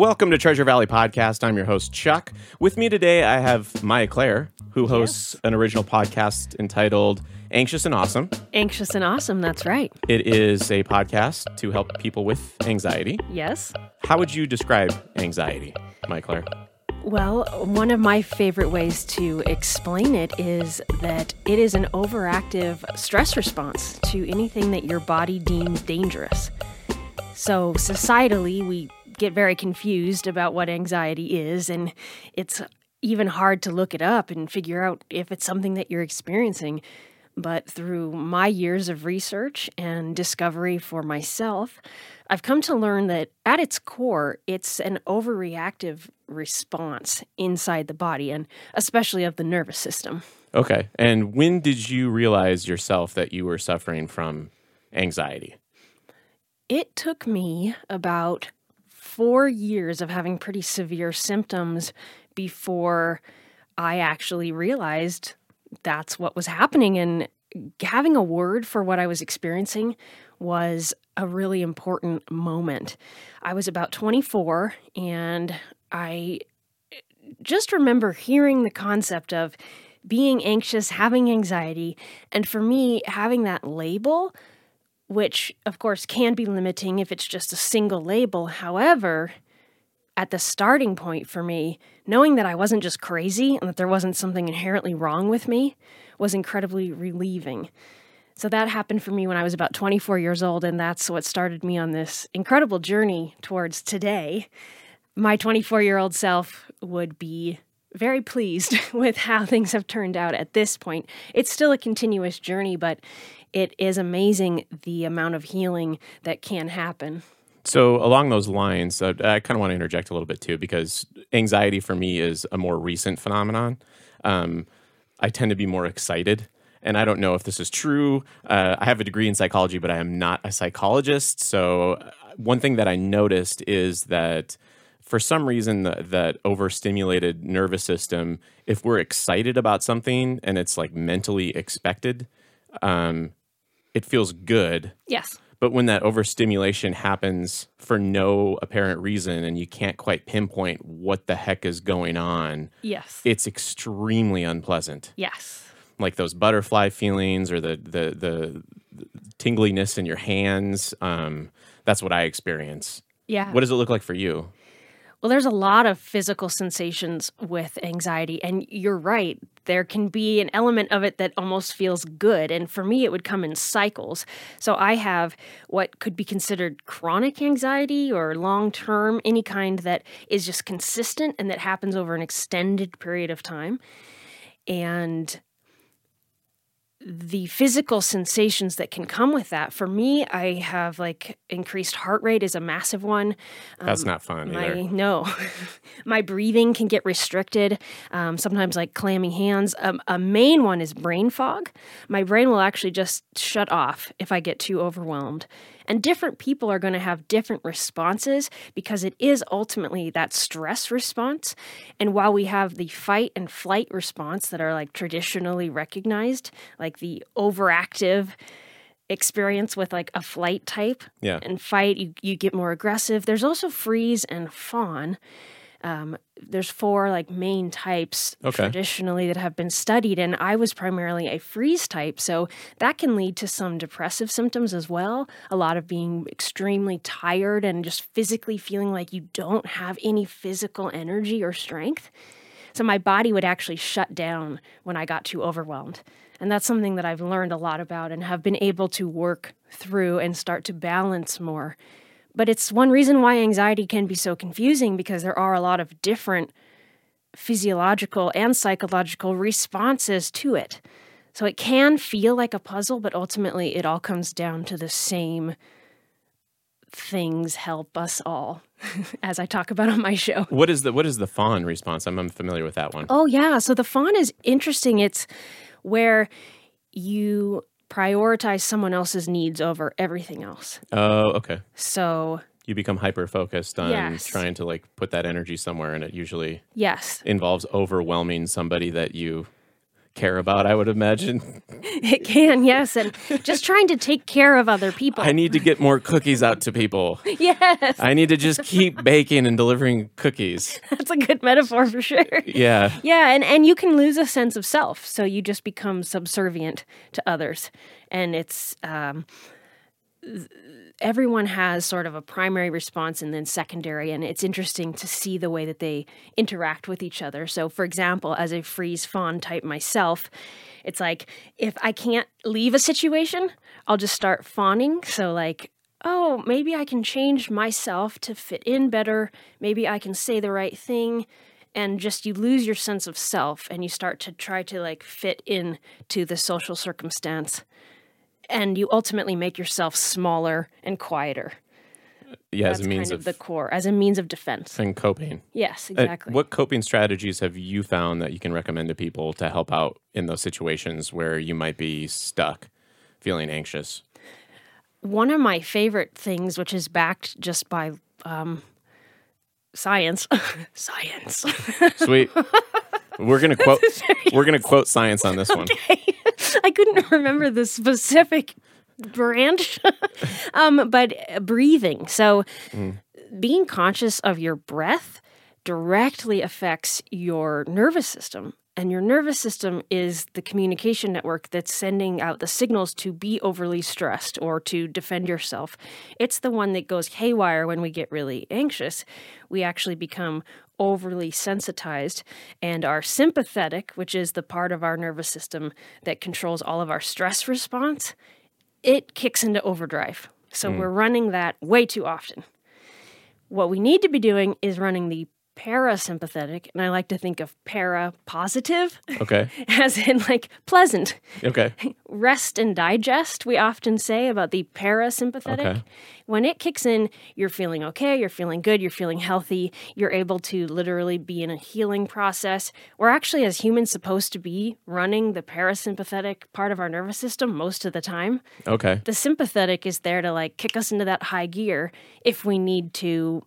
Welcome to Treasure Valley Podcast. I'm your host, Chuck. With me today, I have Maya Claire, who hosts an original podcast entitled Anxious and Awesome. Anxious and awesome, that's right. It is a podcast to help people with anxiety. Yes. How would you describe anxiety, Maya Claire? Well, one of my favorite ways to explain it is that it is an overactive stress response to anything that your body deems dangerous. So, societally, we get very confused about what anxiety is, and it's even hard to look it up and figure out if it's something that you're experiencing. But through my years of research and discovery for myself, I've come to learn that at its core, it's an overreactive response inside the body and especially of the nervous system. Okay. And when did you realize yourself that you were suffering from anxiety? It took me about four years of having pretty severe symptoms before I actually realized that's what was happening. And having a word for what I was experiencing was a really important moment. I was about 24 and I just remember hearing the concept of being anxious, having anxiety, and for me, having that label which of course can be limiting if it's just a single label. However, at the starting point for me, knowing that I wasn't just crazy and that there wasn't something inherently wrong with me was incredibly relieving. So that happened for me when I was about 24 years old, and that's what started me on this incredible journey towards today. My 24 year old self would be very pleased with how things have turned out at this point. It's still a continuous journey, but it is amazing the amount of healing that can happen. So, along those lines, uh, I kind of want to interject a little bit too, because anxiety for me is a more recent phenomenon. Um, I tend to be more excited. And I don't know if this is true. Uh, I have a degree in psychology, but I am not a psychologist. So, uh, one thing that I noticed is that for some reason the, that overstimulated nervous system if we're excited about something and it's like mentally expected um, it feels good Yes. but when that overstimulation happens for no apparent reason and you can't quite pinpoint what the heck is going on Yes. it's extremely unpleasant yes. like those butterfly feelings or the the the, the tingliness in your hands um, that's what i experience Yeah. what does it look like for you Well, there's a lot of physical sensations with anxiety, and you're right. There can be an element of it that almost feels good. And for me, it would come in cycles. So I have what could be considered chronic anxiety or long term, any kind that is just consistent and that happens over an extended period of time. And the physical sensations that can come with that. For me, I have like increased heart rate is a massive one. that's not fun My either no, my breathing can get restricted. Um, sometimes like clammy hands. Um, a main one is brain fog. My brain will actually just shut off if I get too overwhelmed. And different people are going to have different responses because it is ultimately that stress response. And while we have the fight and flight response that are like traditionally recognized, like the overactive experience with like a flight type yeah. and fight you, you get more aggressive. There's also freeze and fawn um, there's four like main types Okay. traditionally that have been studied and i was primarily a freeze type so that can lead to some depressive symptoms as well a lot of being extremely tired and just physically feeling like you don't have any physical energy or strength so my body would actually shut down when I got too overwhelmed. And that's something that I've learned a lot about and have been able to work through and start to balance more. But it's one reason why anxiety can be so confusing because there are a lot of different physiological and psychological responses to it. So it can feel like a puzzle, but ultimately it all comes down to the same things help us all, as I talk about on my show. what is the what is the fawn response i'm unfamiliar with that one Oh, yeah. So the fawn is interesting. It's where you prioritize someone else's needs over everything else. oh okay So, you become hyper focused on Yes. trying to like put that energy somewhere and it usually yes, involves overwhelming somebody that you care about, I would imagine. It can, yes, and just trying to take care of other people. I need to get more cookies out to people. yes, I need to just keep baking and delivering cookies. that's a good metaphor for sure. Yeah. Yeah, and, and you can lose a sense of self. So you just become subservient to others. And it's um, th- everyone has sort of a primary response and then secondary. And it's interesting to see the way that they interact with each other. So, for example, as a freeze fawn type myself, it's like if I can't leave a situation, I'll just start fawning. So, like, oh, maybe I can change myself to fit in better. Maybe I can say the right thing. And just you lose your sense of self and you start to try to like fit in to the social circumstance. And you ultimately make yourself smaller and quieter. Yeah, That's as a means kind of, of, the core, as a means of defense. and coping. Yes, Uh, exactly. what coping strategies have you found that you can recommend to people to help out in those situations where you might be stuck, feeling anxious? One of my favorite things, which is backed just by um, science, science. Sweet. we're gonna quote. We're gonna quote science on this one. I couldn't remember the specific branch, um, but breathing. So, being conscious of your breath directly affects your nervous system. And your nervous system is the communication network that's sending out the signals to be overly stressed or to defend yourself. It's the one that goes haywire when we get really anxious. We actually become overly sensitized, and our sympathetic, which is the part of our nervous system that controls all of our stress response, it kicks into overdrive. So hmm. we're running that way too often. What we need to be doing is running the parasympathetic, and I like to think of para positive, Okay. as in like pleasant. Okay. Rest and digest, we often say about the parasympathetic. Okay. When it kicks in, you're feeling okay, you're feeling good, you're feeling healthy, you're able to literally be in a healing process. We're actually, as humans, supposed to be running the parasympathetic part of our nervous system most of the time. Okay. The sympathetic is there to like kick us into that high gear if we need to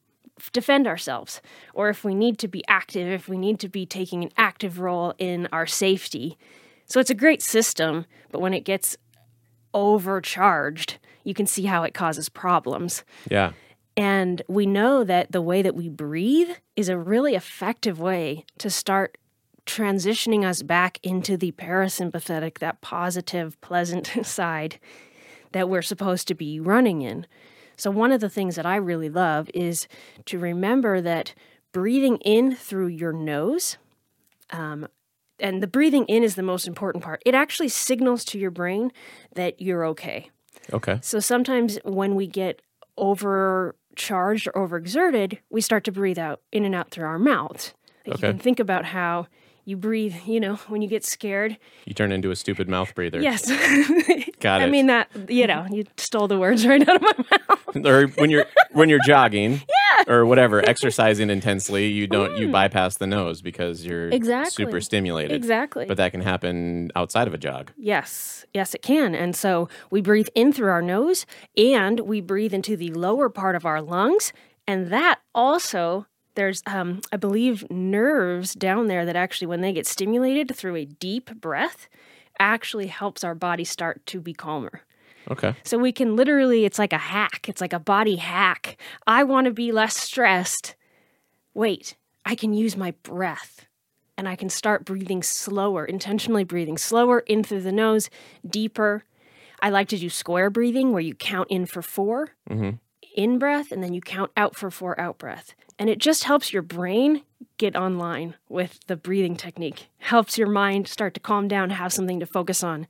defend ourselves or if we need to be active, if we need to be taking an active role in our safety. So it's a great system, but when it gets overcharged, you can see how it causes problems. Yeah. And we know that the way that we breathe is a really effective way to start transitioning us back into the parasympathetic, that positive, pleasant side that we're supposed to be running in. So, one of the things that I really love is to remember that breathing in through your nose, um, and the breathing in is the most important part, it actually signals to your brain that you're okay. Okay. So sometimes when we get overcharged or overexerted, we start to breathe out in and out through our mouths. Like Okay. You can think about how you breathe, you know, when you get scared. You turn into a stupid mouth breather. Yes. Got it. I mean that, you know, you stole the words right out of my mouth. or when you're when you're jogging yeah. or whatever, exercising intensely, you don't you bypass the nose because you're Mm. Exactly. super stimulated. Exactly. But that can happen outside of a jog. Yes, yes, it can. And so we breathe in through our nose and we breathe into the lower part of our lungs. And that also, there's, um, I believe, nerves down there that actually, when they get stimulated through a deep breath, actually helps our body start to be calmer. Okay. So we can literally, it's like a hack, it's like a body hack. I want to be less stressed. Wait, I can use my breath and I can start breathing slower, intentionally breathing slower in through the nose, deeper. I like to do square breathing where you count in for 4 in breath and then you count out for four out breath. And it just helps your brain get online with the breathing technique, helps your mind start to calm down, have something to focus on,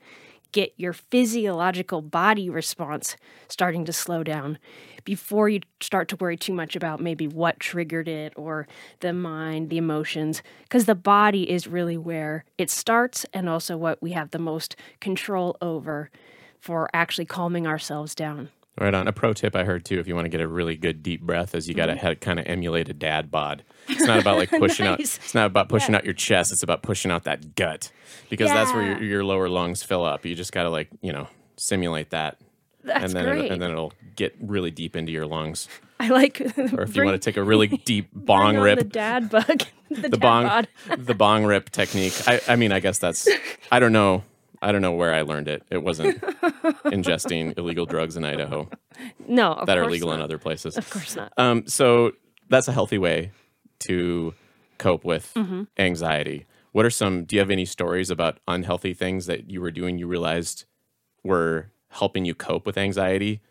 get your physiological body response starting to slow down before you start to worry too much about maybe what triggered it or the mind, the emotions, because the body is really where it starts and also what we have the most control over for actually calming ourselves down. Right on. A pro tip I heard too, if you want to get a really good deep breath, is you got to mm-hmm. kind of emulate a dad bod. It's not about like pushing out. It's not about pushing out your chest. It's about pushing out that gut because that's where your, your lower lungs fill up. You just got to like you know simulate that, That's and then great. It, and then it'll get really deep into your lungs. I like. Or if you want to take a really deep bong rip, the dad bug, the, the dad bong bod. the bong rip technique. I, I mean, I guess that's I don't know. I don't know where I learned it. It wasn't ingesting illegal drugs in Idaho No, of that are legal not. in other places. Of course not. Um, so that's a healthy way to cope with Mm-hmm. anxiety. What are some? Do you have any stories about unhealthy things that you were doing you realized were helping you cope with anxiety,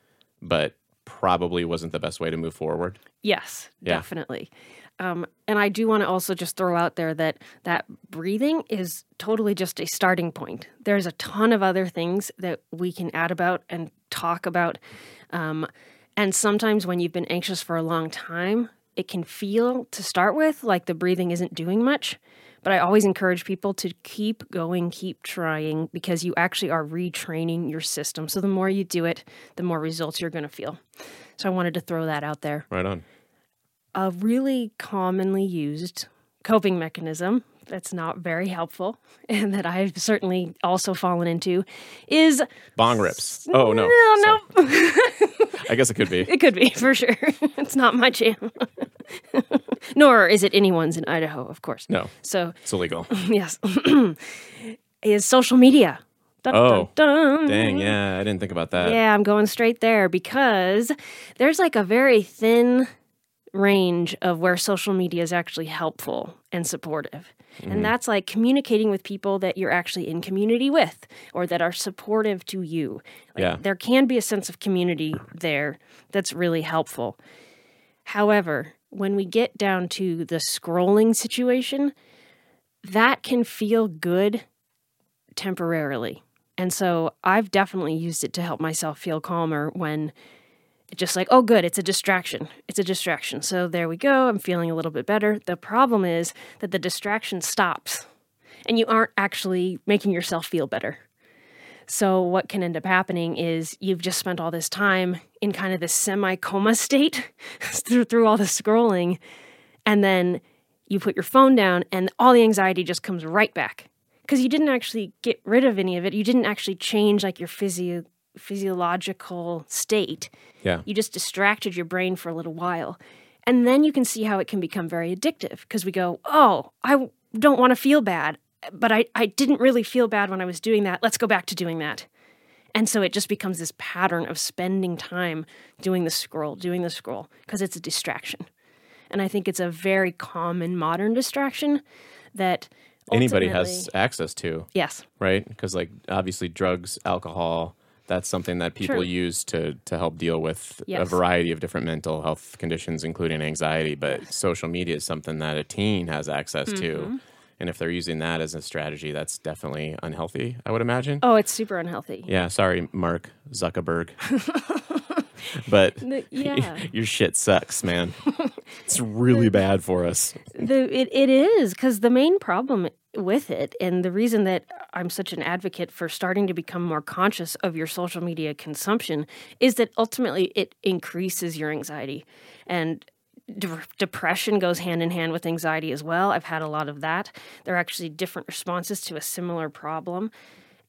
but probably wasn't the best way to move forward? Yes, Yeah. definitely. Um, and I do want to also just throw out there that that breathing is totally just a starting point. There's a ton of other things that we can add about and talk about. Um, and sometimes when you've been anxious for a long time, it can feel to start with like the breathing isn't doing much. But I always encourage people to keep going, keep trying, because you actually are retraining your system. So the more you do it, the more results you're going to feel. So I wanted to throw that out there Right on. A really commonly used coping mechanism that's not very helpful and that I've certainly also fallen into is Bong rips. Oh no. no, no, I guess it could be. it could be for sure. it's not my jam. Nor is it anyone's in Idaho, of course. No, So, it's illegal. yes, is social media. Dun, Oh, dun, dun. Dang, yeah, I didn't think about that. Yeah, I'm going straight there because there's like a very thin range of where social media is actually helpful and supportive. And mm-hmm. that's like communicating with people that you're actually in community with or that are supportive to you. Like, Yeah. There can be a sense of community there that's really helpful. However, when we get down to the scrolling situation, that can feel good temporarily. And so I've definitely used it to help myself feel calmer when just like, oh, good, it's a distraction. It's a distraction. So there we go. I'm feeling a little bit better. The problem is that the distraction stops and you aren't actually making yourself feel better. So what can end up happening is you've just spent all this time in kind of this semi coma state through, through all the scrolling. And then you put your phone down and all the anxiety just comes right back because you didn't actually get rid of any of it. You didn't actually change like your physio- physiological state. Yeah. You just distracted your brain for a little while. And then you can see how it can become very addictive because we go, oh, I don't want to feel bad, but I, I didn't really feel bad when I was doing that. Let's go back to doing that. And so it just becomes this pattern of spending time doing the scroll, doing the scroll, because it's a distraction. And I think it's a very common modern distraction that Anybody has access to, Yes. right? Because like obviously drugs, alcohol, that's something that people True. use to to help deal with a variety of different mental health conditions, including anxiety. But social media is something that a teen has access Mm-hmm. to. And if they're using that as a strategy, that's definitely unhealthy, I would imagine. Oh, it's super unhealthy. Yeah, sorry, Mark Zuckerberg. but yeah. your shit sucks, man. it's really bad for us. The, it, it is because the main problem with it, and the reason that I'm such an advocate for starting to become more conscious of your social media consumption is that ultimately it increases your anxiety. And de- depression goes hand in hand with anxiety as well. I've had a lot of that. They're actually different responses to a similar problem,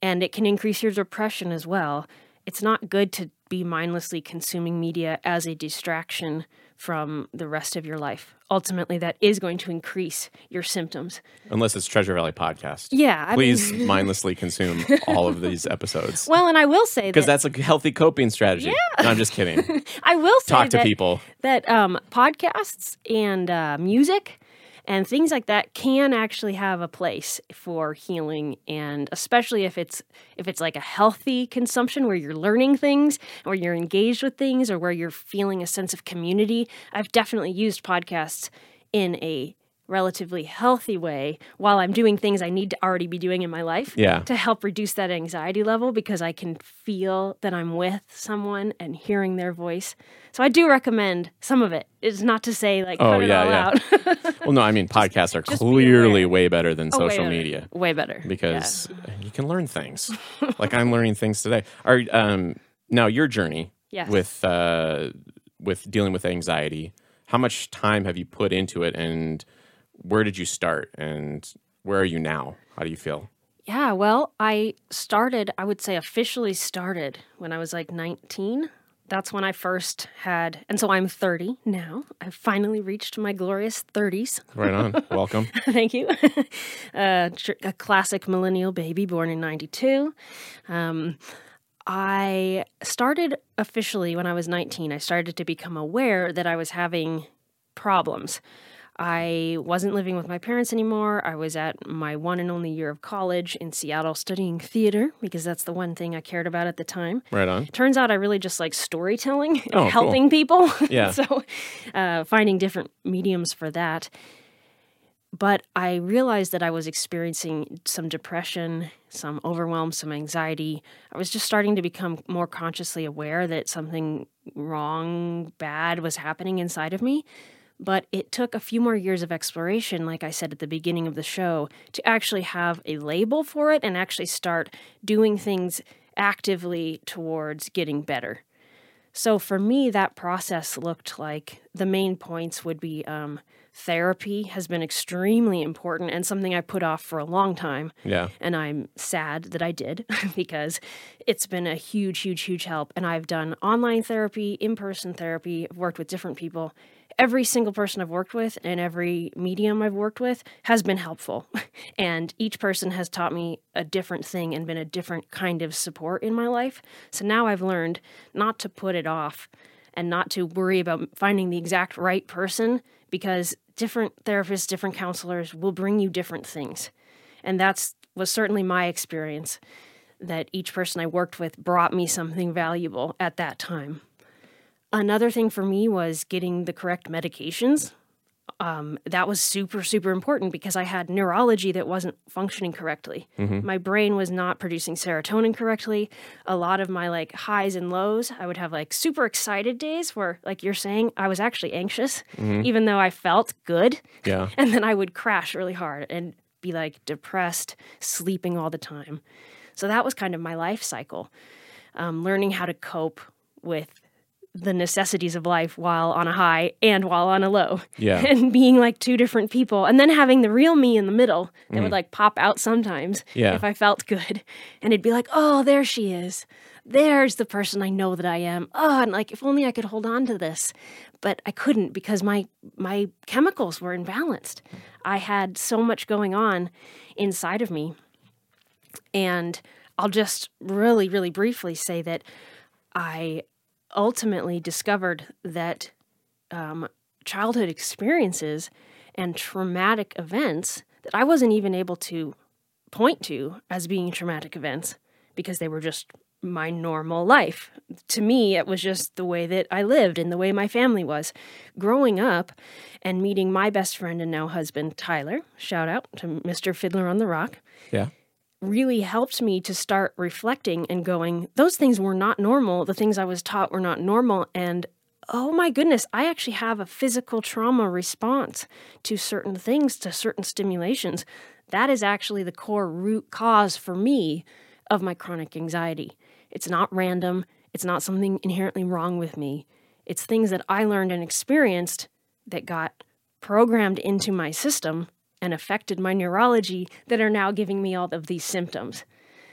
and it can increase your depression as well. It's not good to be mindlessly consuming media as a distraction from the rest of your life. Ultimately, that is going to increase your symptoms. Unless it's Treasure Valley Podcast. Yeah. I Please Mean, mindlessly consume all of these episodes. well, and I will say Because that that's a healthy coping strategy. No, I'm just kidding. I will say Talk to that, people. that um, podcasts and uh, music and things like that can actually have a place for healing and especially if it's if it's like a healthy consumption where you're learning things or you're engaged with things or where you're feeling a sense of community. I've definitely used podcasts in a relatively healthy way while i'm doing things i need to already be doing in my life Yeah. to help reduce that anxiety level because I can feel that I'm with someone and hearing their voice. So I do recommend some of it. It's not to say like Oh, cut it yeah, yeah. Well, no, I mean, podcasts are be clearly aware. way better than Oh, way social better. media Way better. because you can learn things. like I'm learning things today. Are um, now your journey Yes. with uh, with dealing with anxiety. How much time have you put into it, and where did you start, and where are you now? How do you feel? Yeah, well, I started, I would say officially started when I was like 19. that's when I first had, and so I'm 30 now. I've finally reached my glorious 30s. Right on. Welcome. Thank you. uh, a classic millennial baby born in 92. Um, I started officially when I was 19. I started to become aware that I was having problems. I wasn't living with my parents anymore. I was at my one and only year of college in Seattle studying theater because that's the one thing I cared about at the time. Right on. Turns out I really just like storytelling and Oh, cool. helping people. Yeah. so uh, finding different mediums for that. But I realized that I was experiencing some depression, some overwhelm, some anxiety. I was just starting to become more consciously aware that something wrong, bad was happening inside of me. But it took a few more years of exploration, like I said at the beginning of the show, to actually have a label for it and actually start doing things actively towards getting better. So for me, that process looked like the main points would be um, therapy has been extremely important and something I put off for a long time. Yeah. And I'm sad that I did because it's been a huge, huge, huge help. And I've done online therapy, in person therapy, I've worked with different people. Every single person I've worked with and every medium I've worked with has been helpful. And each person has taught me a different thing and been a different kind of support in my life. So now I've learned not to put it off and not to worry about finding the exact right person because different therapists, different counselors will bring you different things. And that's was certainly my experience that each person I worked with brought me something valuable at that time. Another thing for me was getting the correct medications. Um, that was super, super important because I had neurology that wasn't functioning correctly. My brain was not producing serotonin correctly. A lot of my like highs and lows, I would have like super excited days where, like you're saying, I was actually anxious, even though I felt good. Yeah. And then I would crash really hard and be like depressed, sleeping all the time. So that was kind of my life cycle, um, learning how to cope with the necessities of life while on a high and while on a low. Yeah. And being like two different people. And then having the real me in the middle that would mm. like pop out sometimes Yeah. if I felt good. And it'd be like, oh, there she is. There's the person I know that I am. Oh, and like if only I could hold on to this. But I couldn't because my my chemicals were imbalanced. I had so much going on inside of me. And I'll just really, really briefly say that I ultimately discovered that um, childhood experiences and traumatic events that I wasn't even able to point to as being traumatic events because they were just my normal life. To me, it was just the way that I lived and the way my family was. Growing up and meeting my best friend and now husband, Tyler, shout out to Mr. Fiddler on the Rock Yeah. Really helped me to start reflecting and going, those things were not normal. The things I was taught were not normal. And oh my goodness, I actually have a physical trauma response to certain things, to certain stimulations. That is actually the core root cause for me of my chronic anxiety. It's not random, it's not something inherently wrong with me. It's things that I learned and experienced that got programmed into my system and affected my neurology that are now giving me all of these symptoms.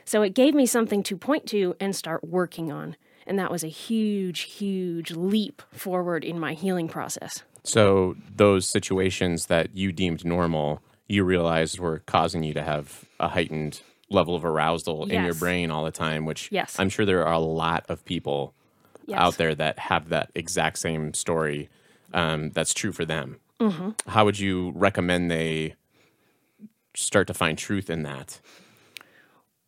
So it gave me something to point to and start working on. And that was a huge, huge leap forward in my healing process. So those situations that you deemed normal, you realized were causing you to have a heightened level of arousal in your brain all the time, which Yes. I'm sure there are a lot of people Yes. out there that have that exact same story um, that's true for them. Mm-hmm. How would you recommend they start to find truth in that?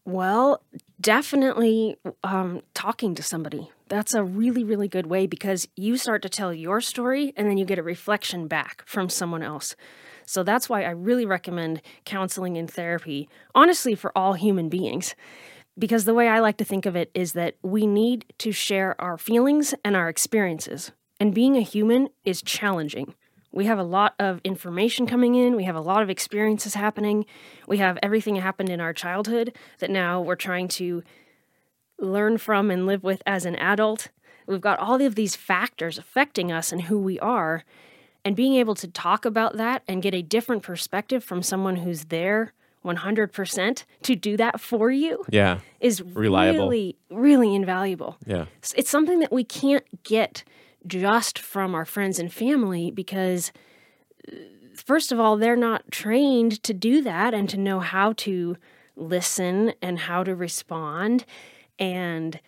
Well, definitely um, talking to somebody. That's a really, really good way because you start to tell your story and then you get a reflection back from someone else. So that's why I really recommend counseling and therapy, honestly, for all human beings. Because the way I like to think of it is that we need to share our feelings and our experiences. And being a human is challenging. We have a lot of information coming in. We have a lot of experiences happening. We have everything that happened in our childhood that now we're trying to learn from and live with as an adult. We've got all of these factors affecting us and who we are. And being able to talk about that and get a different perspective from someone who's there 100% to do that for you Yeah. is Reliable. really, really invaluable. Yeah. It's- It's something that we can't get just from our friends and family because, uh, first of all, they're not trained to do that and to know how to listen and how to respond. And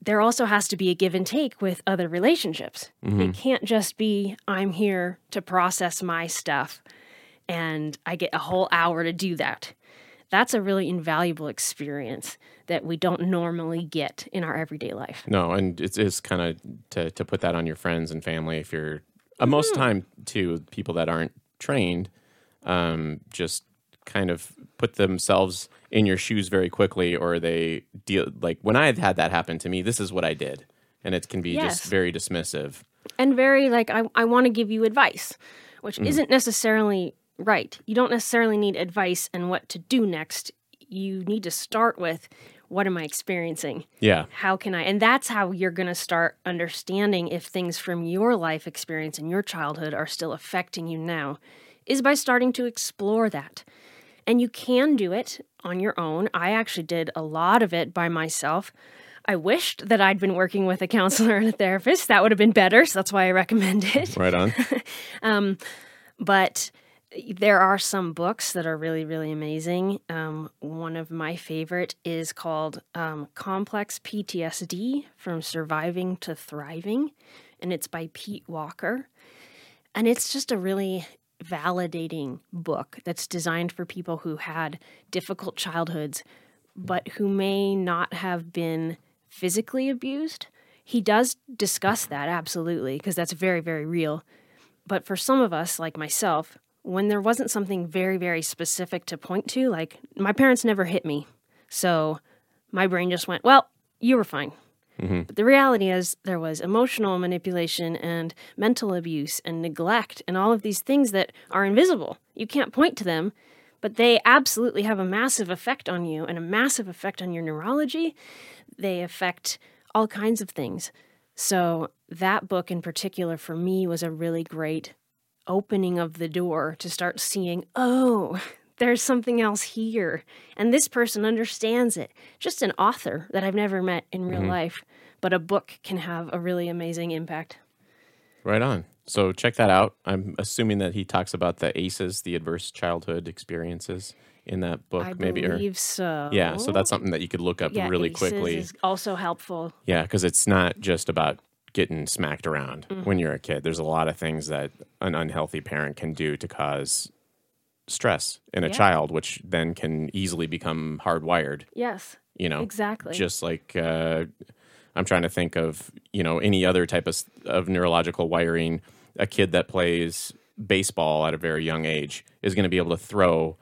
there also has to be a give and take with other relationships. It can't just be, I'm here to process my stuff and I get a whole hour to do that. That's a really invaluable experience that we don't normally get in our everyday life. No, and it's, it's kind of to, to put that on your friends and family if you're uh, most Mm-hmm. time too people that aren't trained um, just kind of put themselves in your shoes very quickly or they deal like when I've had that happen to me this is what I did and it can be Yes. just very dismissive And very like, I, I want to give you advice, which Mm. isn't necessarily right. You don't necessarily need advice and what to do next. You need to start with, what am I experiencing? yeah how can I? And that's how you're going to start understanding if things from your life experience in your childhood are still affecting you now, is by starting to explore that. And you can do it on your own. I actually did a lot of it by myself. I wished that I'd been working with a counselor and a therapist. That would have been better. So that's why I recommend it. right on um, But there are some books that are really, really amazing. Um, one of my favorite is called um, Complex PTSD From Surviving to Thriving, and it's by Pete Walker. And it's just a really validating book that's designed for people who had difficult childhoods, but who may not have been physically abused. He does discuss that, absolutely, because that's very, very real. But for some of us, like myself, when there wasn't something very, very specific to point to, like my parents never hit me. So my brain just went, well, you were fine. Mm-hmm. But the reality is, there was emotional manipulation and mental abuse and neglect and all of these things that are invisible. You can't point to them, but they absolutely have a massive effect on you and a massive effect on your neurology. They affect all kinds of things. So, that book in particular for me was a really great opening of the door to start seeing, oh, there's something else here. And this person understands it. Just an author that I've never met in real mm-hmm. life, but a book can have a really amazing impact. right on so check that out I'm assuming that he talks about the ACEs the adverse childhood experiences in that book I maybe or believe so. yeah so that's something that you could look up yeah, really ACEs quickly is also helpful. Yeah, because it's not just about getting smacked around Mm-hmm. when you're a kid. There's a lot of things that an unhealthy parent can do to cause stress in a Yeah. child, which then can easily become hardwired. Yes, You know, exactly. just like uh, I'm trying to think of you know any other type of of neurological wiring. A kid that plays baseball at a very young age is going to be able to throw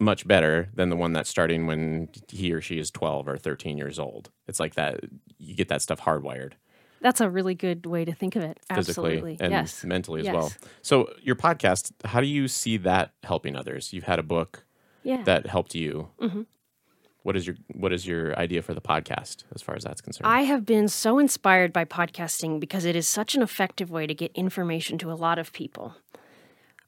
much better than the one that's starting when he or she is 12 or 13 years old. It's like that you get that stuff hardwired That's a really good way to think of it. physically Absolutely. and yes. mentally as Yes. well. So your podcast, how do you see that helping others? You've had a book Yeah. that helped you. Mm-hmm. What is your what is your idea for the podcast as far as that's concerned? I have been so inspired by podcasting because it is such an effective way to get information to a lot of people.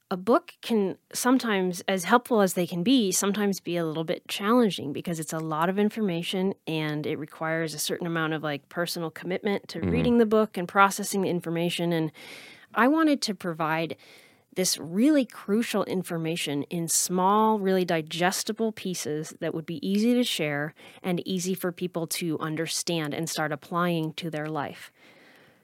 A book can sometimes, as helpful as they can be, sometimes be a little bit challenging because it's a lot of information and it requires a certain amount of like personal commitment to mm-hmm. reading the book and processing the information. And I wanted to provide this really crucial information in small, really digestible pieces that would be easy to share and easy for people to understand and start applying to their life.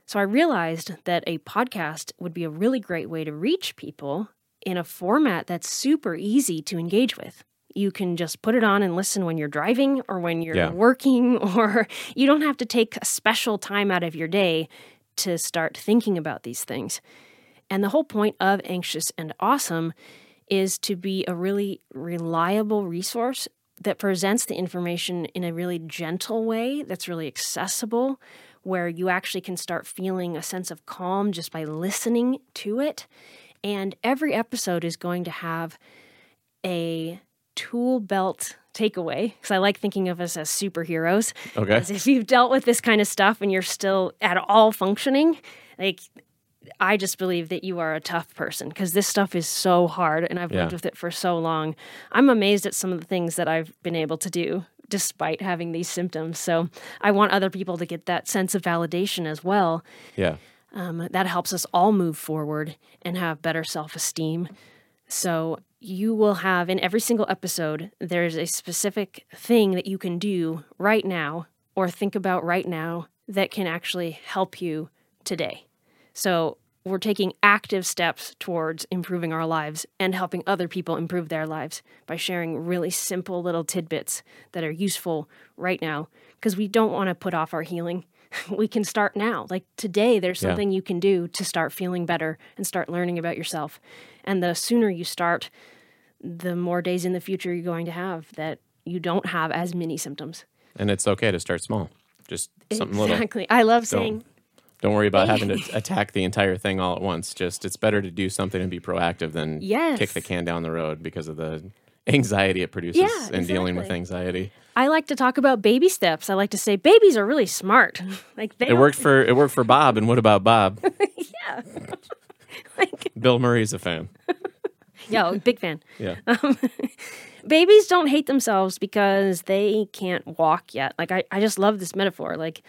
So I realized that a podcast would be a really great way to reach people in a format that's super easy to engage with. You can just put it on and listen when you're driving or when you're Yeah. working, or you don't have to take a special time out of your day to start thinking about these things. And the whole point of Anxious and Awesome is to be a really reliable resource that presents the information in a really gentle way that's really accessible, where you actually can start feeling a sense of calm just by listening to it. And every episode is going to have a tool belt takeaway because I like thinking of us as superheroes. okay. As if you've dealt with this kind of stuff and you're still at all functioning, like I just believe that you are a tough person because this stuff is so hard and I've Yeah. lived with it for so long. I'm amazed at some of the things that I've been able to do despite having these symptoms. So I want other people to get that sense of validation as well. Yeah. Um, that helps us all move forward and have better self esteem. So you will have in every single episode, there's a specific thing that you can do right now or think about right now that can actually help you today. So we're taking active steps towards improving our lives and helping other people improve their lives by sharing really simple little tidbits that are useful right now because we don't want to put off our healing. We can start now. Like today, there's Yeah. something you can do to start feeling better and start learning about yourself. And the sooner you start, the more days in the future you're going to have that you don't have as many symptoms. And it's okay to start small. Just something little. exactly. I love saying, Don't worry about having to attack the entire thing all at once. Just it's better to do something and be proactive than Yes. kick the can down the road because of the anxiety it produces Yeah, and dealing with anxiety. I like to talk about baby steps. I like to say babies are really smart. like they It worked for it worked for Bob, and what about Bob? yeah. like Bill Murray's a fan. yo, big fan. Yeah. Um, babies don't hate themselves because they can't walk yet. Like I, I just love this metaphor. Like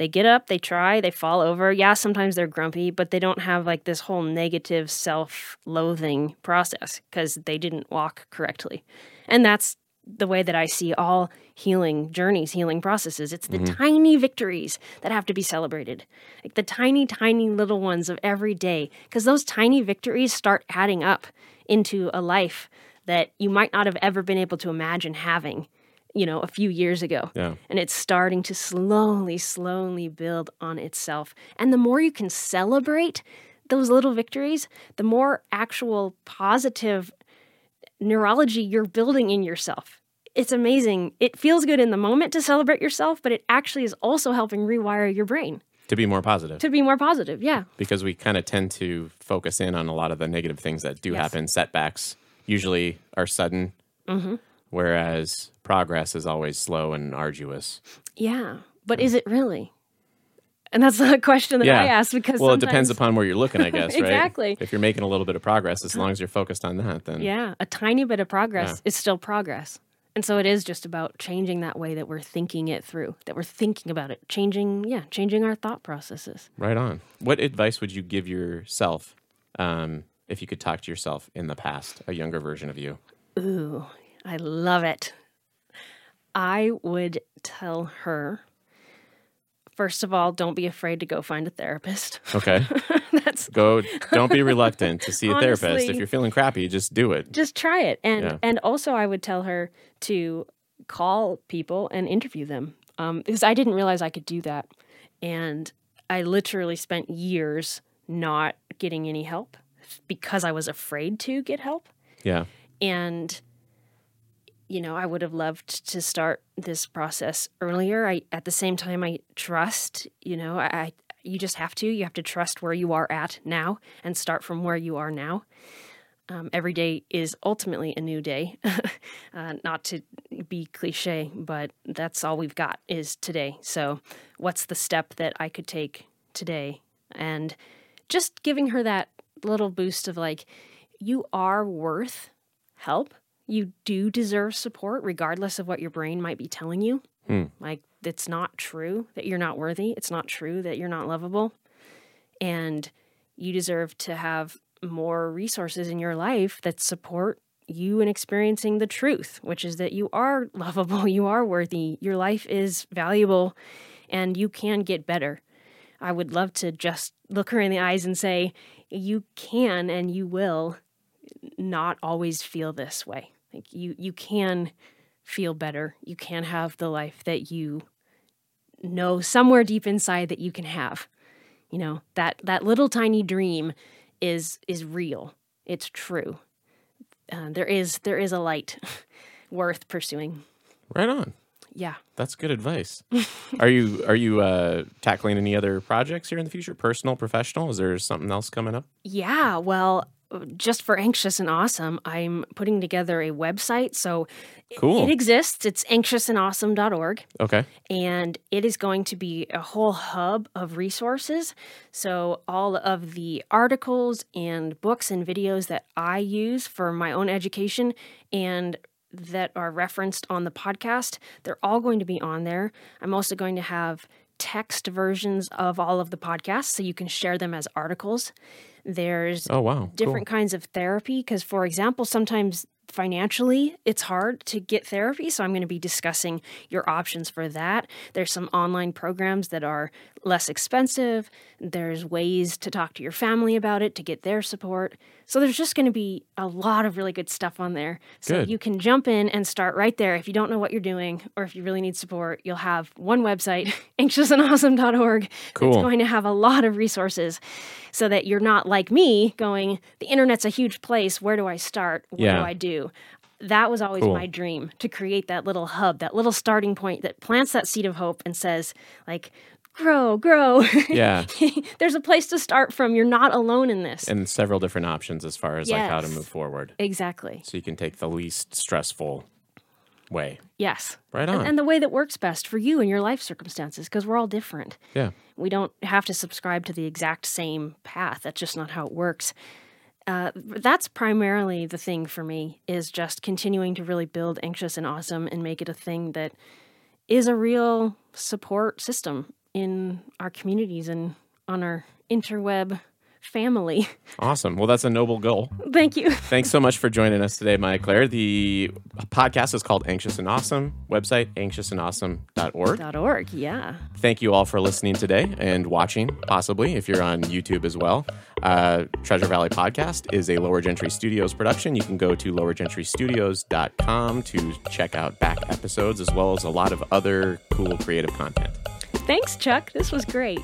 they get up, they try, they fall over. Yeah, sometimes they're grumpy, but they don't have like this whole negative self-loathing process because they didn't walk correctly. And that's the way that I see all healing journeys, healing processes. It's the mm-hmm. tiny victories that have to be celebrated. Like the tiny, tiny little ones of every day. Because those tiny victories start adding up into a life that you might not have ever been able to imagine having, you know, a few years ago. Yeah. And it's starting to slowly, slowly build on itself. And the more you can celebrate those little victories, the more actual positive neurology you're building in yourself. It's amazing. It feels good in the moment to celebrate yourself, but it actually is also helping rewire your brain To be more positive. to be more positive. Yeah. because we kind of tend to focus in on a lot of the negative things that do Yes. happen. Setbacks usually are sudden, Mm-hmm. Whereas progress is always slow and arduous. Yeah. But is it really? And that's the question that I ask because well, it depends upon where you're looking, I guess, right? Exactly. If you're making a little bit of progress, as long as you're focused on that, then Yeah, a tiny bit of progress Yeah. is still progress. And so it is just about changing that way that we're thinking it through, that we're thinking about it, changing, yeah, changing our thought processes. right on. What advice would you give yourself um, if you could talk to yourself in the past, a younger version of you? Ooh, I love it. I would tell her, first of all, don't be afraid to go find a therapist. Okay, That's go. Don't be reluctant to see a therapist. If you're feeling crappy, just do it. just try it. And Yeah. and also I would tell her to call people and interview them. Um, because I didn't realize I could do that. And I literally spent years not getting any help because I was afraid to get help. Yeah, and you know i would have loved to start this process earlier. I at the same time i trust you know i, I you just have to you have to trust where you are at now and start from where you are now. Um, every day is ultimately a new day. Uh, not to be cliche but that's all we've got is today. So what's the step that i could take today? And just giving her that little boost of like you are worth help. You do deserve support, regardless of what your brain might be telling you. Hmm. Like, it's not true that you're not worthy. It's not true that you're not lovable. And you deserve to have more resources in your life that support you in experiencing the truth, which is that you are lovable, you are worthy, your life is valuable, and you can get better. I would love to just look her in the eyes and say, you can and you will not always feel this way. Like you you can feel better. You can have the life that you know somewhere deep inside that you can have. You know, that that little tiny dream is is real. It's true. Uh, there is there is a light worth pursuing. right on. Yeah. That's good advice. are you are you uh, tackling any other projects here in the future? Personal, professional? Is there something else coming up? Yeah, well, just for Anxious and Awesome, I'm putting together a website. So it- Cool. it exists. It's anxiousandawesome.org. Okay. and it is going to be a whole hub of resources. So, all of the articles and books and videos that I use for my own education and that are referenced on the podcast, they're all going to be on there. I'm also going to have text versions of all of the podcasts so you can share them as articles. There's Oh wow. different kinds of therapy because for example sometimes financially it's hard to get therapy so i'm going to be discussing your options for that there's some online programs that are less expensive there's ways to talk to your family about it to get their support so there's just going to be a lot of really good stuff on there so Good. you can jump in and start right there if you don't know what you're doing or if you really need support you'll have one website anxiousandawesome.org Cool. that's going to have a lot of resources so that you're not like me going, the internet's a huge place. Where do I start? What Yeah. do I do? That was always Cool. my dream to create that little hub, that little starting point that plants that seed of hope and says, like, grow, grow. Yeah. There's a place to start from. You're not alone in this. and several different options as far as like how to move forward. exactly. So you can take the least stressful way. Yes. Right And, on. and the way that works best for you and your life circumstances, because we're all different. yeah. We don't have to subscribe to the exact same path. That's just not how it works. Uh, that's primarily the thing for me is just continuing to really build anxious and awesome and make it a thing that is a real support system in our communities and on our interweb family. Awesome. Well, that's a noble goal. Thank you. Thanks so much for joining us today, Maya Claire. The podcast is called Anxious and Awesome. Website anxiousandawesome.org. Org. Yeah. Thank you all for listening today and watching, possibly if you're on YouTube as well. Uh, Treasure Valley Podcast is a Lower Gentry Studios production. You can go to lowergentrystudios.com to check out back episodes as well as a lot of other cool creative content. Thanks, Chuck. This was great.